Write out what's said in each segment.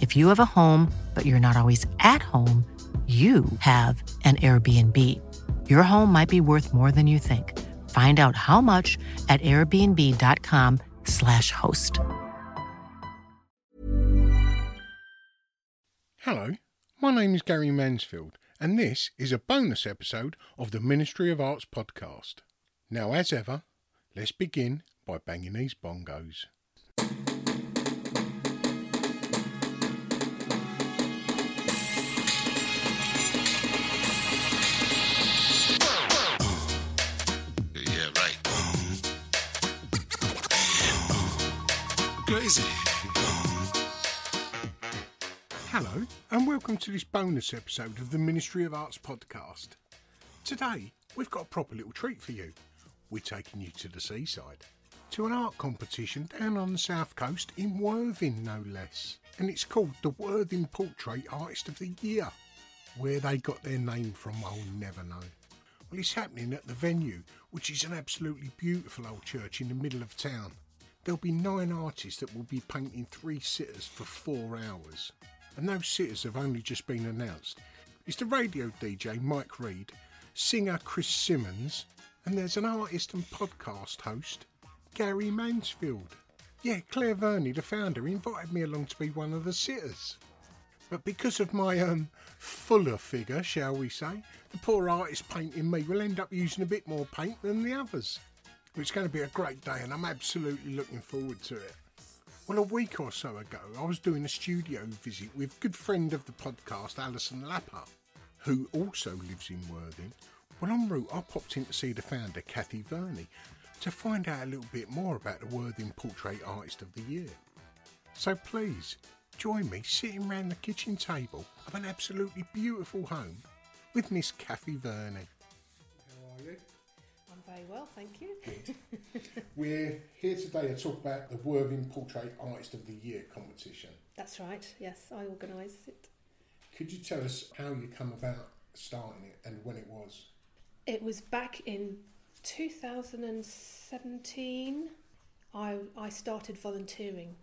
If you have a home, but you're not always at home, you have an Airbnb. Your home might be worth more than you think. Find out how much at airbnb.com/slash host. Hello, my name is Gary Mansfield, and this is a bonus episode of the Ministry of Arts podcast. Now, as ever, let's begin by banging these bongos. Crazy. Hello, and welcome to this bonus episode of the Ministry of Arts podcast. Today, we've got a proper little treat for you. We're taking you to the seaside, to an art competition down on the south coast in Worthing, no less. And it's called the Worthing Portrait Artist of the Year. Where they got their name from, I'll never know. Well, it's happening at the venue, which is an absolutely beautiful old church in the middle of town. There'll be nine artists that will be painting three sitters for four hours. And those sitters have only just been announced. It's the radio DJ Mike Read, singer Chris Simmons, and there's an artist and podcast host, Gary Mansfield. Yeah, Claire Verney, the founder, invited me along to be one of the sitters. But because of my um fuller figure, shall we say, the poor artist painting me will end up using a bit more paint than the others. It's going to be a great day and I'm absolutely looking forward to it. Well, a week or so ago, I was doing a studio visit with good friend of the podcast, Alison Lapper, who also lives in Worthing. Well, en route, I popped in to see the founder, Kathy Verney, to find out a little bit more about the Worthing Portrait Artist of the Year. So please, join me sitting round the kitchen table of an absolutely beautiful home with Miss Kathy Verney. Very well, thank you. We're here today to talk about the Worthing Portrait Artist of the Year competition. That's right, yes, I organised it. Could you tell us how you come about starting it and when it was? It was back in 2017. I, I started volunteering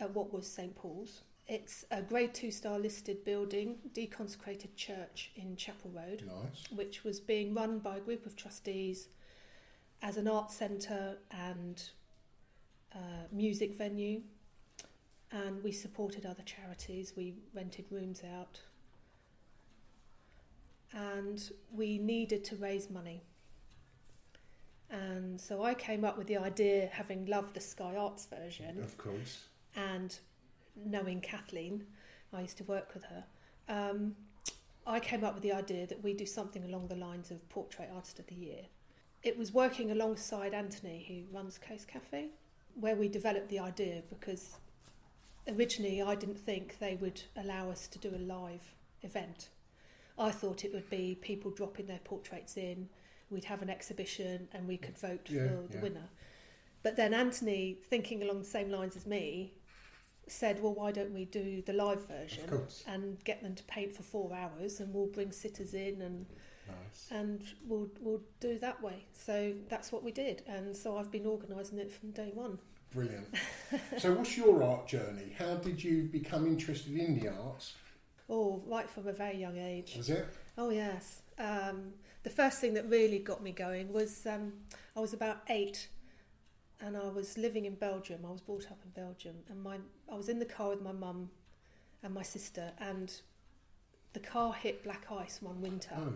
at what was St Paul's. It's a grade two star listed building, deconsecrated church in Chapel Road, Nice. which was being run by a group of trustees as an art centre and uh, music venue. And we supported other charities. We rented rooms out. And we needed to raise money. And so I came up with the idea, having loved the Sky Arts version Of course. and knowing Kathleen, I used to work with her. Um, I came up with the idea that we do something along the lines of Portrait Artist of the Year. It was working alongside Anthony, who runs Coast Cafe, where we developed the idea because originally I didn't think they would allow us to do a live event. I thought it would be people dropping their portraits in, we'd have an exhibition, and we could vote Yeah, for the yeah. winner. But then Anthony, thinking along the same lines as me, said, "Well, why don't we do the live version and get them to paint for four hours, and we'll bring sitters in and Nice. and we'll we'll do that way." So that's what we did, and so I've been organising it from day one. Brilliant. so, what's your art journey? How did you become interested in the arts? Oh, right from a very young age. Was it? Oh yes. Um, the first thing that really got me going was um, I was about eight, and I was living in Belgium. I was brought up in Belgium, and my I was in the car with my mum and my sister, and the car hit black ice one winter Oh,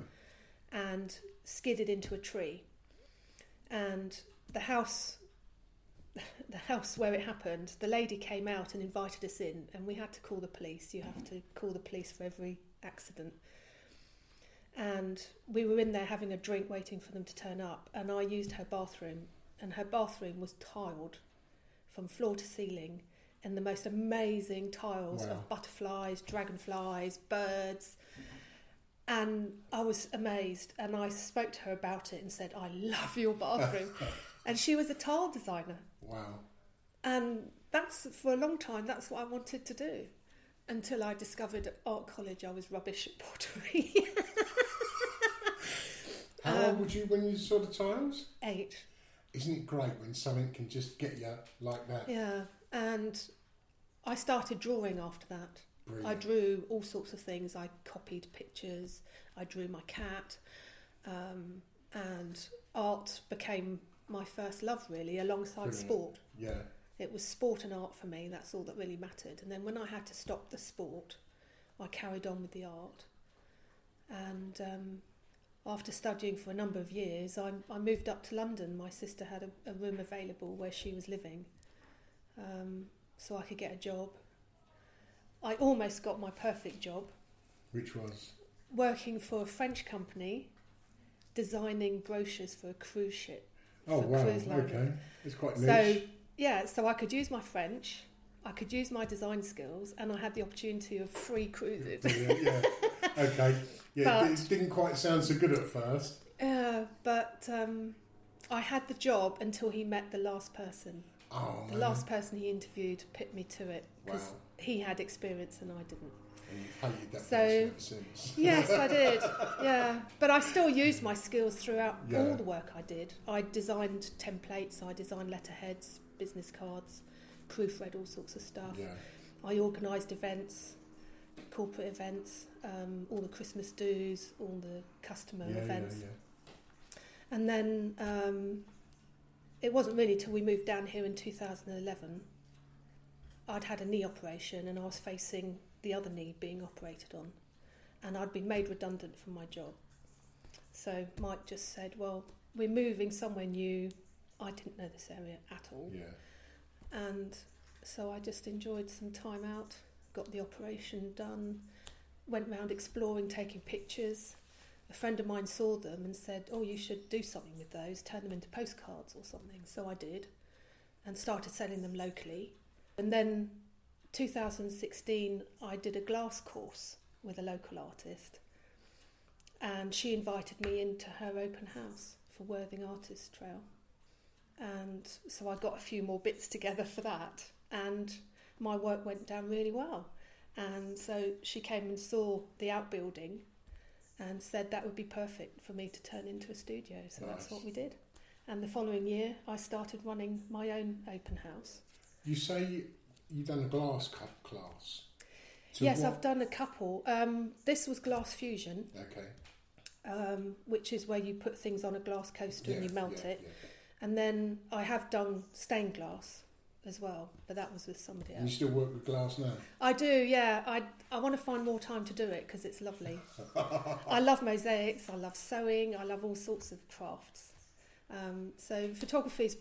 and skidded into a tree, and the house. The house where it happened, the lady came out and invited us in, and we had to call the police. You have to call the police for every accident and we were in there having a drink waiting for them to turn up and i used her bathroom and her bathroom was tiled from floor to ceiling and the most amazing tiles Wow. of butterflies dragonflies birds and i was amazed and i spoke to her about it and said i love your bathroom and she was a tile designer wow. and that's for a long time that's what i wanted to do until i discovered at art college i was rubbish at pottery How Um, old were you when you saw the tiles? eight Isn't it great when something can just get you like that? Yeah, and I started drawing after that. I drew all sorts of things. I copied pictures. I drew my cat, um, and art became my first love, really, alongside Brilliant. sport. Yeah. It was sport and art for me. That's all that really mattered. And then when I had to stop the sport, I carried on with the art. And um, after studying for a number of years, I, I moved up to London. My sister had a, a room available where she was living, um, so I could get a job. I almost got my perfect job Which was? working for a French company designing brochures for a cruise ship. Oh, wow. Okay. It's quite niche. So yeah, so I could use my French, I could use my design skills, and I had the opportunity of free cruises. Brilliant, yeah. Okay. Yeah, But- it didn't quite sound so good at first. Uh, but um, I had the job until he met the last person. Oh, The man. last person he interviewed put me to it because Wow. He had experience and I didn't. And you've that So-. Yes, I did. Yeah, but I still used my skills throughout Yeah. all the work I did. I designed templates, I designed letterheads, business cards, proofread all sorts of stuff. Yeah. I organised events, corporate events, um, all the Christmas dues, all the customer Yeah, yeah, events. yeah. And then um, it wasn't really till we moved down here in 2011. I'd had a knee operation and I was facing the other knee being operated on. And I'd been made redundant from my job. So Mike just said, Well, we're moving somewhere new. I didn't know this area at all. Yeah. And so I just enjoyed some time out, got the operation done, went round exploring, taking pictures. A friend of mine saw them and said, Oh, you should do something with those, turn them into postcards or something. So I did and started selling them locally. And then 2016, I did a glass course with a local artist. And she invited me into her open house for Worthing Artists Trail and so I got a few more bits together for that, and my work went down really well. And so she came and saw the outbuilding, and said that would be perfect for me to turn into a studio. So that's what we did. And the following year, I started running my own open house. You say you've done a glass cup class. So yes, what- I've done a couple. Um, this was glass fusion, Okay. um, which is where you put things on a glass coaster and you melt yeah, it. yeah. And then I have done stained glass as well, but that was with somebody else. And you still work with glass now? I do, yeah. I I want to find more time to do it because it's lovely. I love mosaics. I love sewing. I love all sorts of crafts. Um, so photography is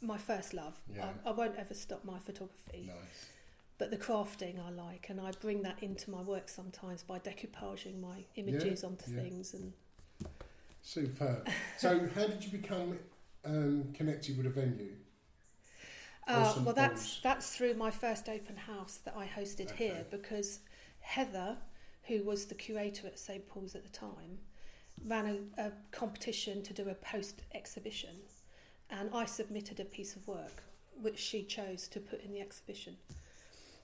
my first love. Yeah. I, I won't ever stop my photography. Nice. but the crafting I like, and I bring that into my work sometimes by decoupaging my images Yeah, onto yeah. things. And Superb. so, how did you become um, connected with a venue? uh, well, that's that's through my first open house that I hosted here because Heather, who was the curator at St Paul's at the time, ran a, a competition to do a post exhibition, and I submitted a piece of work which she chose to put in the exhibition.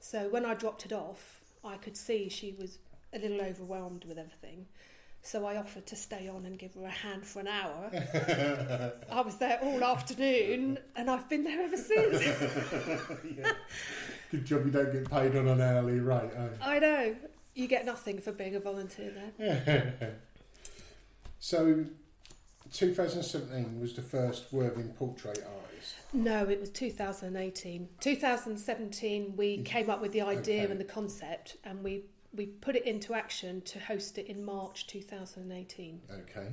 So when I dropped it off, I could see she was a little overwhelmed with everything. So I offered to stay on and give her a hand for an hour. I was there all afternoon and I've been there ever since. yeah. Good job you don't get paid on an hourly rate. Eh? I know. You get nothing for being a volunteer there. so, 2017 was the first Worthing portrait artist. No, it was 2018. 2017, we came up with the idea Okay. and the concept, and we, we put it into action to host it in March 2018. Okay.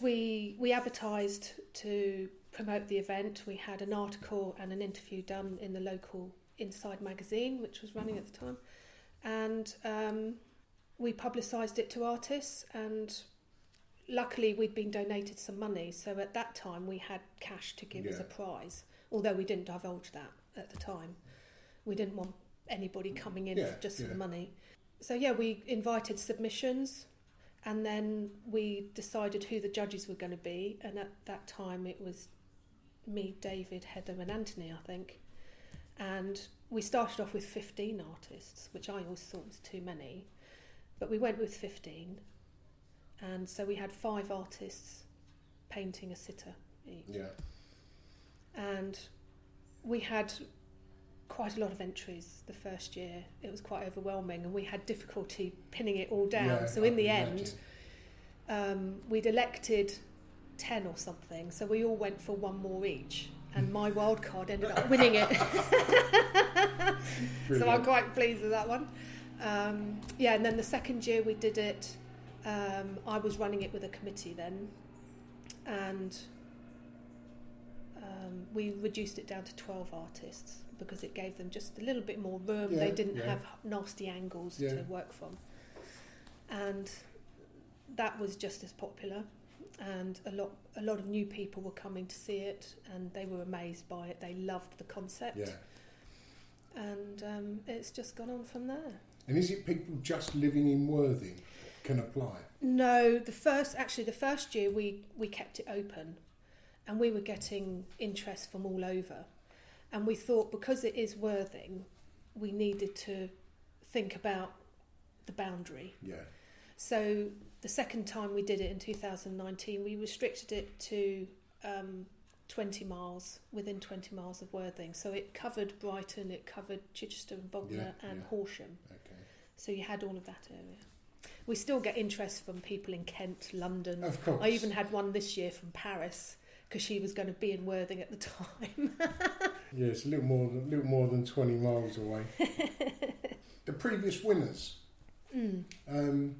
We we advertised to promote the event. We had an article and an interview done in the local Inside magazine, which was running at the time, and um, we publicised it to artists. And luckily, we'd been donated some money, so at that time we had cash to give as a prize. Although we didn't divulge that at the time, we didn't want anybody coming in Yeah, just for the money. So yeah, we invited submissions and then we decided who the judges were going to be and at that time it was me david heather and anthony i think. And we started off with 15 artists which i always thought was too many but we went with 15 and so we had five artists painting a sitter each Yeah. and we had quite a lot of entries the first year. It was quite overwhelming, and we had difficulty pinning it all down. Yeah, so in the end, um, we'd elected ten or something. So we all went for one more each, and my wild card ended up winning it. so I'm quite pleased with that one. Um, yeah, and then the second year we did it. Um, I was running it with a committee then, and um, we reduced it down to 12 artists because it gave them just a little bit more room. Yeah, they didn't yeah. have nasty angles Yeah. to work from. And that was just as popular. And a lot, a lot of new people were coming to see it, and they were amazed by it. They loved the concept, and um, it's just gone on from there. And is it people just living in Worthing can apply? No, the first actually the first year we we kept it open, and we were getting interest from all over, and we thought because it is Worthing, we needed to think about the boundary. Yeah. So the second time we did it in 2019, we restricted it to um, 20 miles within 20 miles of Worthing. So it covered Brighton, it covered Chichester and Bognor Yeah, and yeah. Horsham. Okay. So you had all of that area. We still get interest from people in Kent, London. Of course. I even had one this year from Paris because she was going to be in Worthing at the time. It's a little more than, little more than 20 miles away. the previous winners, Mm. um,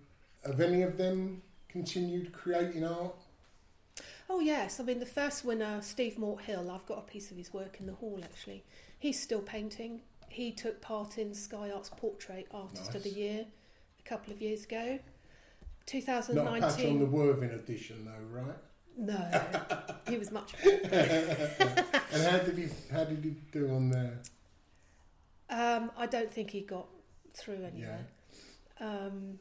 have any of them continued creating art? Oh yes, I mean the first winner, Steve Mort Hill. I've got a piece of his work in the hall actually. He's still painting. He took part in Sky Arts Portrait Artist of the Year a couple of years ago. 2019. Not a patch 2019. on the Worthing edition, though, right? No, he was much better. And how did he how did he do on there? Um, I don't think he got through anywhere. Um,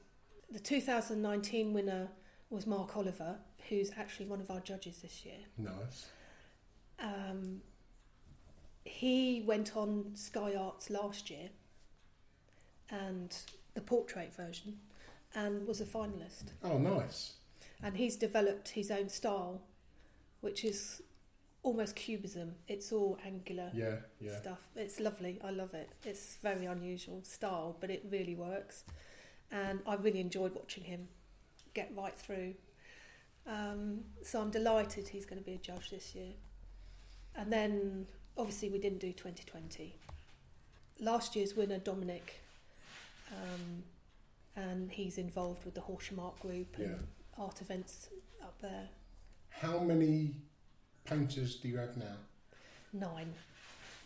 the 2019 winner was Mark Oliver, who's actually one of our judges this year. Nice. Um, he went on Sky Arts last year and the portrait version and was a finalist. Oh, nice. And he's developed his own style, which is almost cubism. It's all angular Yeah, yeah. stuff. It's lovely. I love it. It's very unusual style, but it really works. And I really enjoyed watching him get right through. Um, so I'm delighted he's going to be a judge this year. And then obviously we didn't do 2020. Last year's winner, Dominic, um, and he's involved with the Horsham Art Group and Yeah. art events up there. How many painters do you have now? Nine.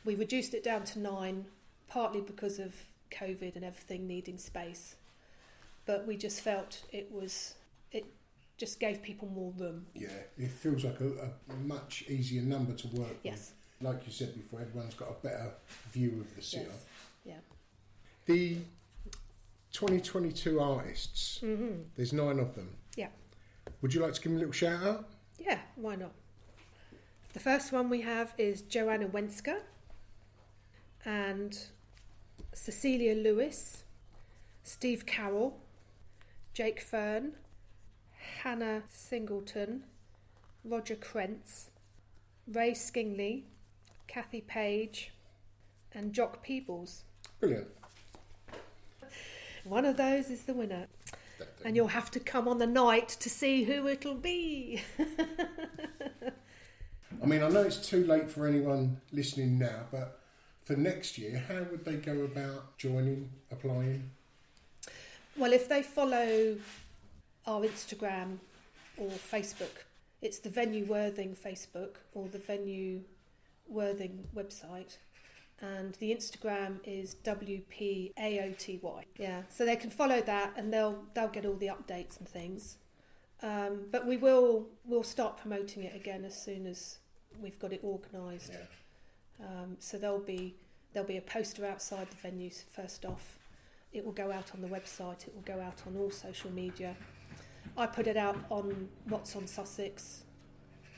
We reduced it down to nine partly because of COVID and everything needing space. But we just felt it was it just gave people more room. Yeah, it feels like a, a much easier number to work Yes. with. Like you said before, everyone's got a better view of the sitter. Yes. Yeah. The 2022 artists, Mm-hmm. there's nine of them. Yeah. Would you like to give them a little shout out? Yeah, why not? The first one we have is Joanna Wenska and Cecilia Lewis, Steve Carroll, Jake Fern, Hannah Singleton, Roger Krentz, Ray Skingley, Kathy Page, and Jock Peebles. Brilliant. One of those is the winner. And you'll have to come on the night to see who it'll be. I mean, I know it's too late for anyone listening now, but for next year, how would they go about joining, applying? Well, if they follow our Instagram or Facebook, it's the Venue Worthing Facebook or the Venue Worthing website. And the Instagram is WPAOTY. Yeah, so they can follow that and they'll they'll get all the updates and things. Um, but we will we'll start promoting it again as soon as we've got it organised. Yeah. Um, so there'll be there'll be a poster outside the venues first off. It will go out on the website. It will go out on all social media. I put it out on What's on Sussex,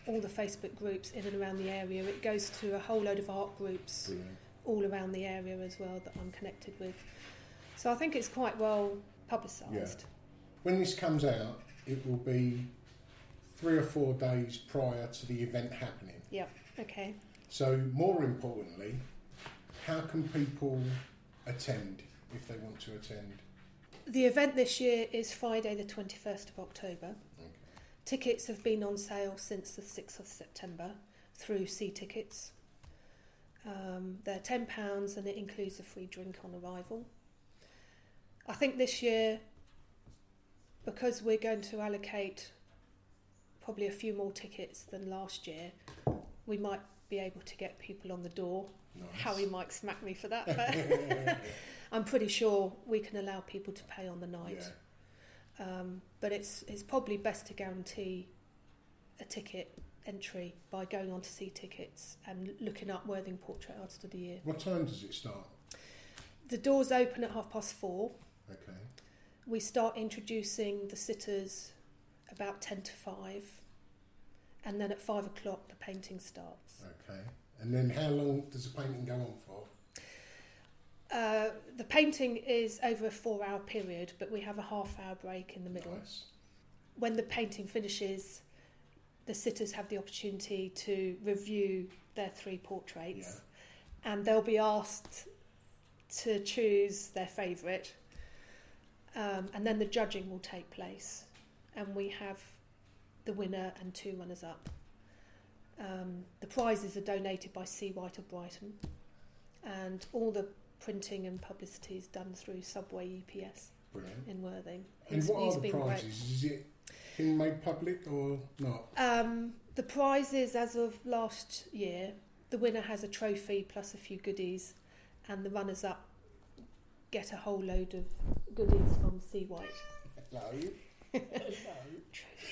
all the Facebook groups in and around the area. It goes to a whole load of art groups Brilliant. All around the area as well that I'm connected with. So I think it's quite well publicised. Yeah. When this comes out, it will be three or four days prior to the event happening. Yep. Okay. So, more importantly, how can people attend if they want to attend? The event this year is Friday, the 21st of October. Okay. Tickets have been on sale since the 6th of September through See Tickets. Um, they're £10 and it includes a free drink on arrival. I think this year, because we're going to allocate probably a few more tickets than last year, we might be able to get people on the door. Nice. Howie might smack me for that, but I'm pretty sure we can allow people to pay on the night. Yeah. Um, but it's it's probably best to guarantee a ticket entry by going on to see tickets and looking up Worthing Portrait Artist of the Year. What time does it start? The doors open at half past four. Okay. We start introducing the sitters about ten to five, and then at five o'clock the painting starts. Okay. And then how long does the painting go on for? Uh, the painting is over a four-hour period, but we have a half-hour break in the middle. Nice. when the painting finishes, the sitters have the opportunity to review their three portraits and they'll be asked to choose their favourite. Um, and then the judging will take place, and we have the winner and two runners up. Um, the prizes are donated by Seawhite of Brighton, and all the printing and publicity is done through Subway EPS Brilliant. in Worthing. And He's- what are the been great. prizes? Is it being made public or not? Um, the prizes as of last year, the winner has a trophy plus a few goodies, and the runners up get a whole load of goodies from Seawhite. Hello.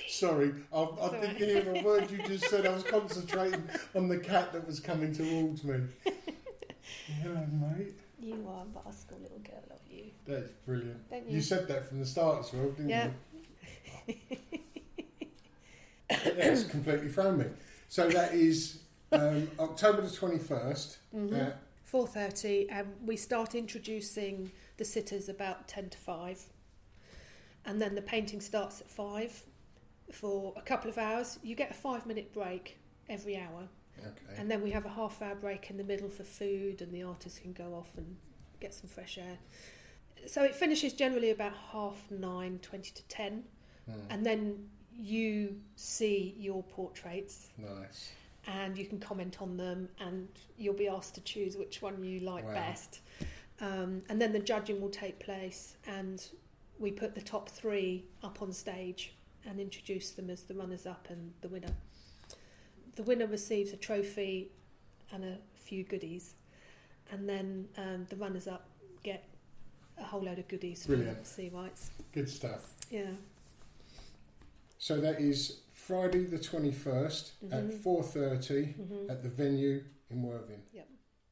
Sorry, I, I didn't hear a word you just said. I was concentrating on the cat that was coming towards me. Hello, mate. You are a Basque little girl, are you? That's brilliant. You you? said that from the start as well, didn't Yeah. you? That's completely thrown me. So that is um, October the 21st. Mm-hmm. Four thirty, and we start introducing the sitters about ten to five, and then the painting starts at five for a couple of hours. You get a five-minute break every hour. okay. And then we have a half hour break in the middle for food, and the artist can go off and get some fresh air. So it finishes generally about half nine, 20 to 10, Hmm, and then you see your portraits nice. and you can comment on them, and you'll be asked to choose which one you like Wow. best. Um, and then the judging will take place, and we put the top three up on stage and introduce them as the runners up and the winner. The winner receives a trophy and a few goodies, and then um, the runners up get a whole load of goodies Brilliant. from Seawhites. Good stuff. Yeah. So that is Friday the 21st at mm-hmm. 4.30 mm-hmm. at the venue in Worthing. Yep.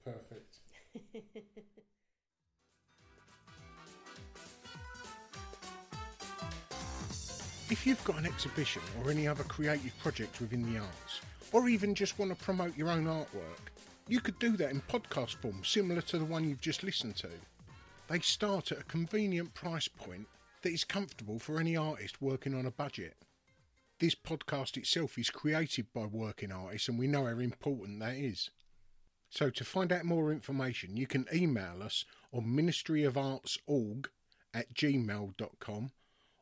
Perfect. If you've got an exhibition or any other creative project within the arts, or even just want to promote your own artwork, you could do that in podcast form similar to the one you've just listened to. They start at a convenient price point that is comfortable for any artist working on a budget. This podcast itself is created by working artists, and we know how important that is. So, to find out more information, you can email us on ministryofartsorg at gmail.com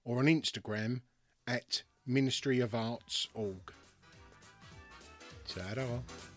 or on Instagram at ministryofartsorg. Ta-da.